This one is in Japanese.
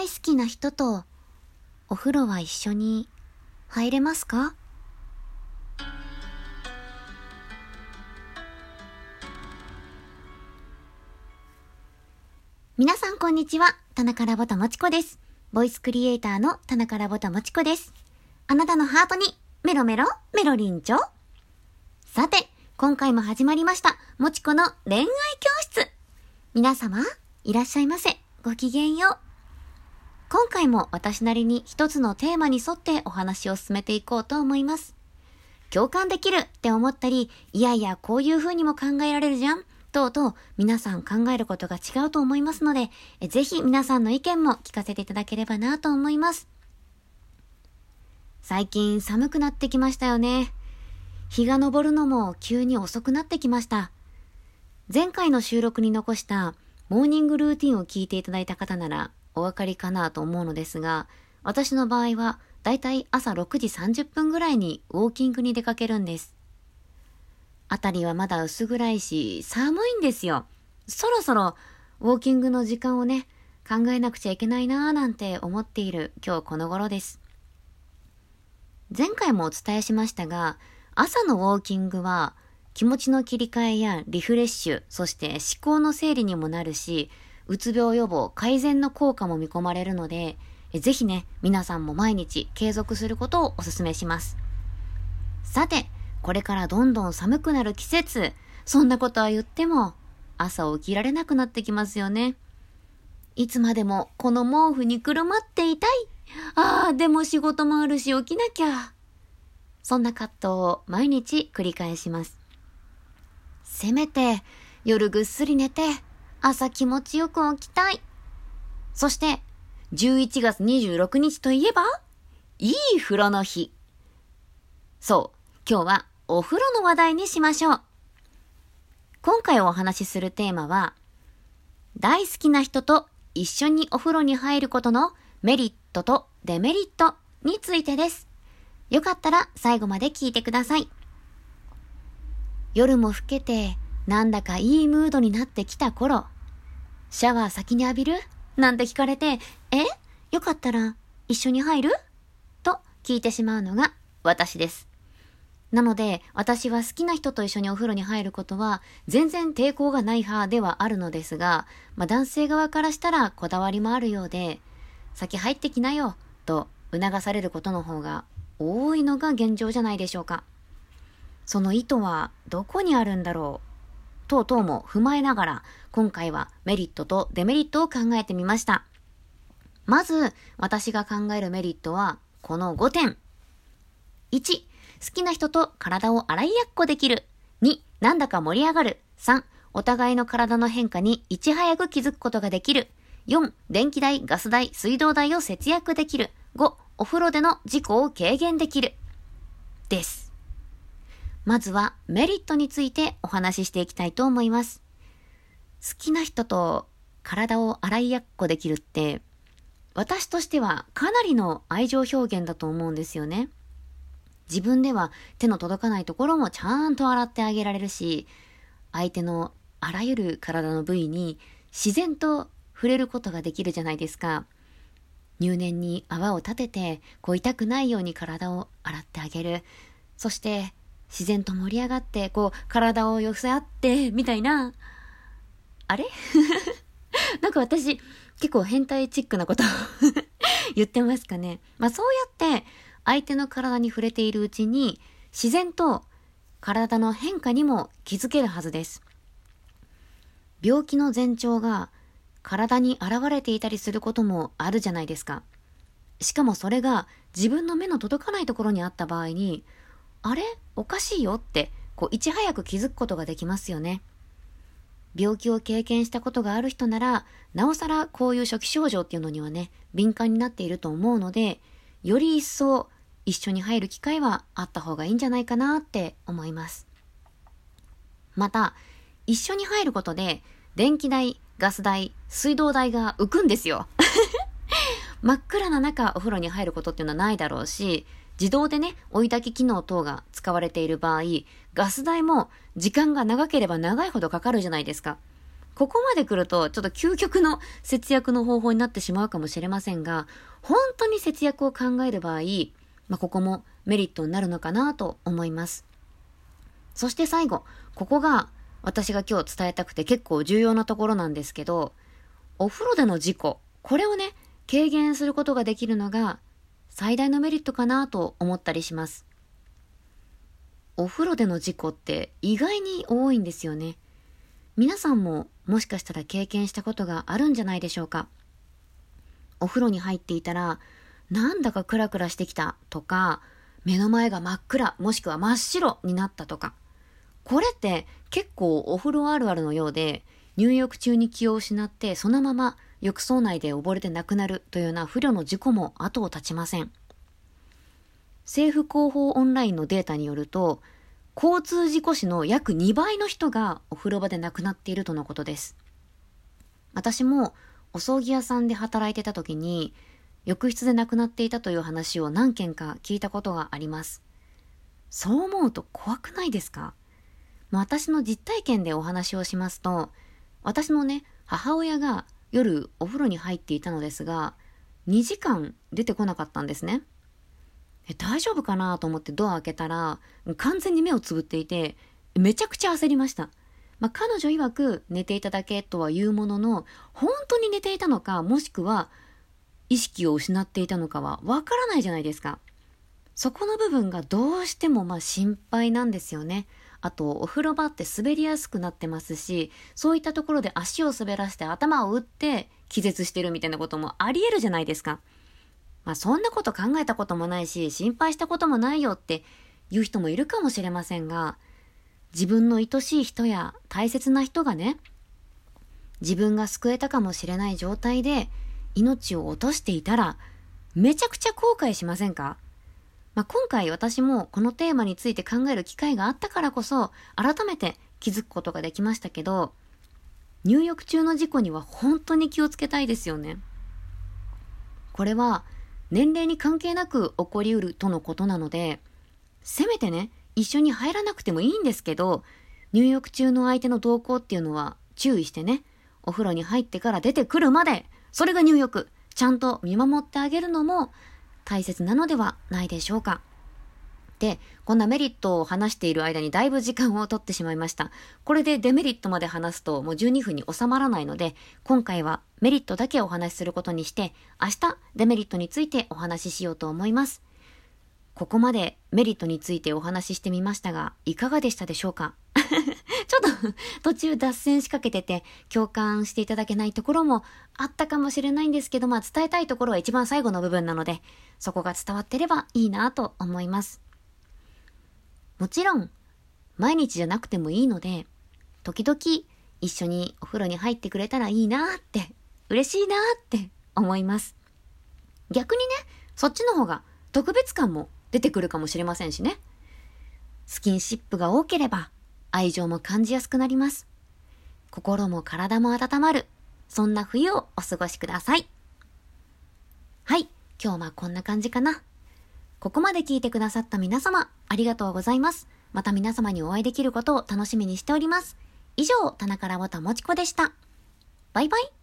大好きな人とお風呂は一緒に入れますか？皆さんこんにちは。田中ラボタもちこです。ボイスクリエイターの田中ラボタもちこです。あなたのハートにメロメロメロリンチョ。さて、今回も始まりました。もちこの恋愛教室。皆様、いらっしゃいませ。ごきげんよう。今回も私なりに一つのテーマに沿ってお話を進めていこうと思います。共感できるって思ったり、いやいやこういう風にも考えられるじゃん、とうとう皆さん考えることが違うと思いますので、ぜひ皆さんの意見も聞かせていただければなと思います。最近寒くなってきましたよね。日が昇るのも急に遅くなってきました。前回の収録に残したモーニングルーティンを聞いていただいた方ならお分かりかなと思うのですが、私の場合はだいたい朝6時30分ぐらいにウォーキングに出かけるんです。あたりはまだ薄暗いし寒いんですよ。そろそろウォーキングの時間をね、考えなくちゃいけないなぁなんて思っている今日この頃です。前回もお伝えしましたが、朝のウォーキングは気持ちの切り替えやリフレッシュ、そして思考の整理にもなるし、うつ病予防、改善の効果も見込まれるので、ぜひね、皆さんも毎日継続することをお勧めします。さて、これからどんどん寒くなる季節、そんなことは言っても、朝起きられなくなってきますよね。いつまでもこの毛布にくるまっていたい。ああ、でも仕事もあるし起きなきゃ。そんな葛藤を毎日繰り返します。せめて夜ぐっすり寝て朝気持ちよく起きたい。そして11月26日といえばいい風呂の日。そう、今日はお風呂の話題にしましょう。今回お話しするテーマは大好きな人と一緒にお風呂に入ることのメリットとデメリットについてです。よかったら最後まで聞いてください。夜も更けて、なんだかいいムードになってきた頃、シャワー先に浴びる？なんて聞かれて、え？よかったら一緒に入る？と聞いてしまうのが私です。なので、私は好きな人と一緒にお風呂に入ることは、全然抵抗がない派ではあるのですが、まあ男性側からしたらこだわりもあるようで、先入ってきなよ、と促されることの方が多いのが現状じゃないでしょうか。その意図はどこにあるんだろう？等々も踏まえながら、今回はメリットとデメリットを考えてみました。まず、私が考えるメリットは、この5点。1、好きな人と体を洗いやっこできる。2、なんだか盛り上がる。3、お互いの体の変化にいち早く気づくことができる。4、電気代、ガス代、水道代を節約できる。5、お風呂での事故を軽減できる。です。まずはメリットについてお話ししていきたいと思います。好きな人と体を洗いやっこできるって、私としてはかなりの愛情表現だと思うんですよね。自分では手の届かないところもちゃんと洗ってあげられるし、相手のあらゆる体の部位に自然と触れることができるじゃないですか。入念に泡を立てて、こう痛くないように体を洗ってあげる。そして、自然と盛り上がって、こう、体を寄せ合って、みたいな。あれ？なんか私、結構変態チックなこと 言ってますかね。まあそうやって、相手の体に触れているうちに、自然と体の変化にも気づけるはずです。病気の前兆が体に現れていたりすることもあるじゃないですか。しかもそれが自分の目の届かないところにあった場合に、あれ？おかしいよって、こう、いち早く気づくことができますよね。病気を経験したことがある人なら、なおさらこういう初期症状っていうのにはね、敏感になっていると思うので、より一層一緒に入る機会はあった方がいいんじゃないかなって思います。また、一緒に入ることで、電気代、ガス代、水道代が浮くんですよ。真っ暗な中お風呂に入ることっていうのはないだろうし、自動でね、追い炊き機能等が使われている場合、ガス代も時間が長ければ長いほどかかるじゃないですか。ここまで来ると、ちょっと究極の節約の方法になってしまうかもしれませんが、本当に節約を考える場合、まあ、ここもメリットになるのかなと思います。そして最後、ここが私が今日伝えたくて結構重要なところなんですけど、お風呂での事故、これをね、軽減することができるのが最大のメリットかなと思ったりします。お風呂での事故って意外に多いんですよね。皆さんももしかしたら経験したことがあるんじゃないでしょうか。お風呂に入っていたら、なんだかクラクラしてきたとか、目の前が真っ暗もしくは真っ白になったとか。これって結構お風呂あるあるのようで、入浴中に気を失ってそのまま浴槽内で溺れて亡くなるというような不慮の事故も後を絶ちません。政府広報オンラインのデータによると、交通事故死の約2倍の人がお風呂場で亡くなっているとのことです。私もお葬儀屋さんで働いてた時に、浴室で亡くなっていたという話を何件か聞いたことがあります。そう思うと怖くないですか？私の実体験でお話をしますと、私のね、母親が夜お風呂に入っていたのですが、2時間出てこなかったんですね。え、大丈夫かなと思ってドア開けたら、完全に目をつぶっていて、めちゃくちゃ焦りました。まあ、彼女曰く寝ていただけとは言うものの、本当に寝ていたのか、もしくは意識を失っていたのかはわからないじゃないですか。そこの部分がどうしてもまあ心配なんですよね。あと、お風呂場って滑りやすくなってますし、そういったところで足を滑らして頭を打って気絶してるみたいなこともあり得るじゃないですか。まあそんなこと考えたこともないし、心配したこともないよって言う人もいるかもしれませんが、自分の愛しい人や大切な人がね、自分が救えたかもしれない状態で命を落としていたら、めちゃくちゃ後悔しませんか？まあ、今回私もこのテーマについて考える機会があったからこそ、改めて気づくことができましたけど、入浴中の事故には本当に気をつけたいですよね。これは年齢に関係なく起こりうるとのことなので、せめてね、一緒に入らなくてもいいんですけど、入浴中の相手の動向っていうのは注意してね、お風呂に入ってから出てくるまで、それが入浴、ちゃんと見守ってあげるのも大切なのではないでしょうか。で、こんなメリットを話している間にだいぶ時間を取ってしまいました。これでデメリットまで話すともう12分に収まらないので、今回はメリットだけお話しすることにして、明日デメリットについてお話ししようと思います。ここまでメリットについてお話ししてみましたが、いかがでしたでしょうか？途中脱線しかけてて共感していただけないところもあったかもしれないんですけど、まあ伝えたいところは一番最後の部分なので、そこが伝わってればいいなと思います。もちろん、毎日じゃなくてもいいので、時々一緒にお風呂に入ってくれたらいいなって、嬉しいなって思います。逆にね、そっちの方が特別感も出てくるかもしれませんしね。スキンシップが多ければ愛情も感じやすくなります。心も体も温まる、そんな冬をお過ごしください。はい、今日はこんな感じかな。ここまで聞いてくださった皆様、ありがとうございます。また皆様にお会いできることを楽しみにしております。以上、田中らぼたもちこでした。バイバイ。